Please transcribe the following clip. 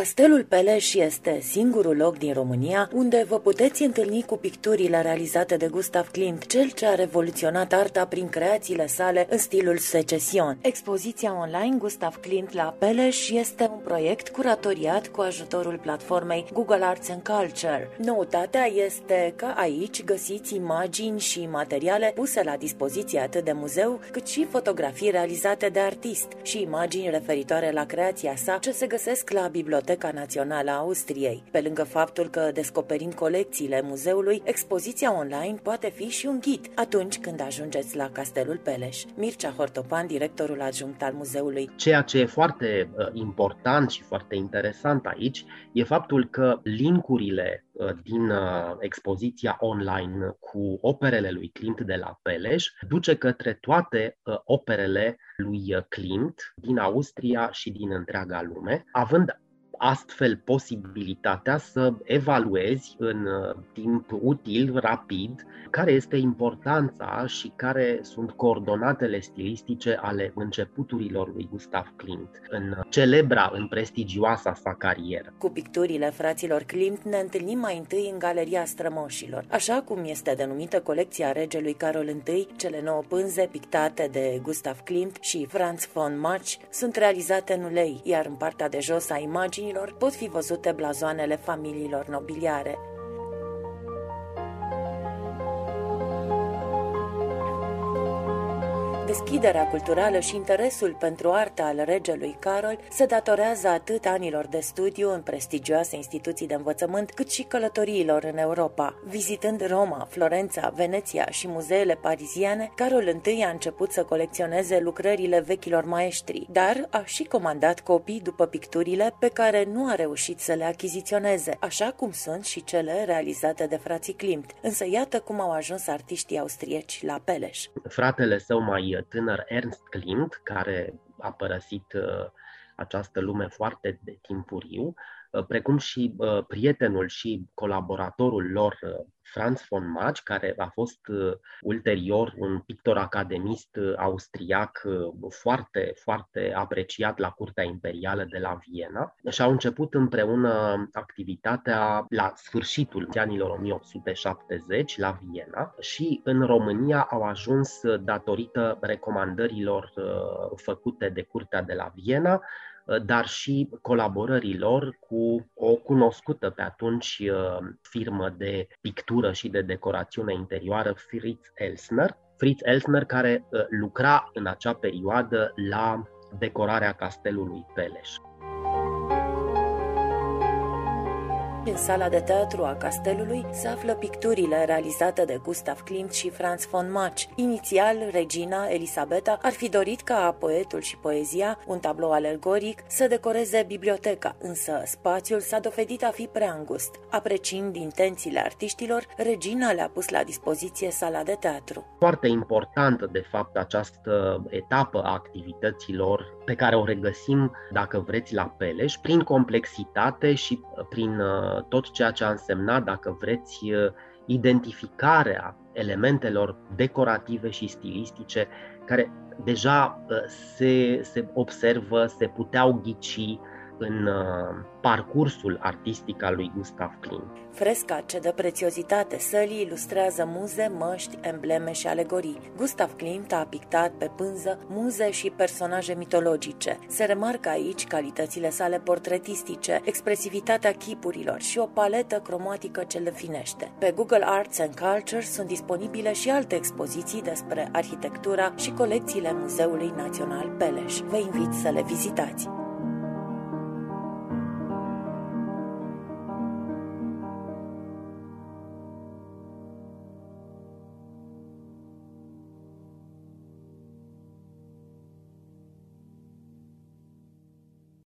Castelul Peleș este singurul loc din România unde vă puteți întâlni cu picturile realizate de Gustav Klimt, cel ce a revoluționat arta prin creațiile sale în stilul secesion. Expoziția online Gustav Klimt la Peleș este un proiect curatoriat cu ajutorul platformei Google Arts and Culture. Noutatea este că aici găsiți imagini și materiale puse la dispoziție atât de muzeu, cât și fotografii realizate de artist și imagini referitoare la creația sa ce se găsesc la bibliotecă Biblioteca Națională a Austriei. Pe lângă faptul că descoperim colecțiile muzeului, expoziția online poate fi și un ghid atunci când ajungeți la Castelul Peleș. Mircea Hortopan, directorul adjunct al muzeului. Ceea ce e foarte uh, important și foarte interesant aici e faptul că linkurile uh, din uh, expoziția online cu operele lui Klimt de la Peleș duce către toate operele lui Klimt din Austria și din întreaga lume, având astfel posibilitatea să evaluezi în uh, timp util, rapid, care este importanța și care sunt coordonatele stilistice ale începuturilor lui Gustav Klimt în celebra, în prestigioasa sa carieră. Cu picturile fraților Klimt ne întâlnim mai întâi în Galeria Strămoșilor, așa cum este denumită colecția regelui Carol I, cele nouă pânze pictate de Gustav Klimt și Franz von Mach sunt realizate în ulei, iar în partea de jos a imaginii imaginilor pot fi văzute blazoanele familiilor nobiliare. Deschiderea culturală și interesul pentru arta al regelui Carol se datorează atât anilor de studiu în prestigioase instituții de învățământ, cât și călătoriilor în Europa. Vizitând Roma, Florența, Veneția și muzeele pariziane, Carol I a început să colecționeze lucrările vechilor maestri, dar a și comandat copii după picturile pe care nu a reușit să le achiziționeze, așa cum sunt și cele realizate de frații Klimt. Însă iată cum au ajuns artiștii austrieci la Peleș. Fratele său mai tânăr Ernst Klimt, care a părăsit uh, această lume foarte de timpuriu, uh, precum și uh, prietenul și colaboratorul lor, Franz von Mach, care a fost uh, ulterior un pictor academist uh, austriac uh, foarte, foarte apreciat la Curtea Imperială de la Viena. Și au început împreună activitatea la sfârșitul anilor 1870 la Viena și în România au ajuns datorită recomandărilor făcute de Curtea de la Viena dar și colaborărilor cu o cunoscută pe atunci uh, firmă de pictură și de decorațiune interioară, Fritz Elsner. Fritz Elsner care uh, lucra în acea perioadă la decorarea castelului Peleș. În sala de teatru a castelului se află picturile realizate de Gustav Klimt și Franz von Mach. Inițial, regina Elisabeta ar fi dorit ca poetul și poezia, un tablou alegoric, să decoreze biblioteca, însă spațiul s-a dovedit a fi prea îngust. Apreciind intențiile artiștilor, regina le-a pus la dispoziție sala de teatru. Foarte importantă, de fapt, această etapă a activităților pe care o regăsim, dacă vreți, la Peleș, prin complexitate și prin uh, tot ceea ce a însemnat, dacă vreți, uh, identificarea elementelor decorative și stilistice care deja uh, se, se observă, se puteau ghici în uh, parcursul artistic al lui Gustav Klimt. Fresca ce dă prețiozitate sălii ilustrează muze, măști, embleme și alegorii. Gustav Klimt a pictat pe pânză muze și personaje mitologice. Se remarcă aici calitățile sale portretistice, expresivitatea chipurilor și o paletă cromatică ce le finește. Pe Google Arts and Culture sunt disponibile și alte expoziții despre arhitectura și colecțiile Muzeului Național Peleș. Vă invit să le vizitați!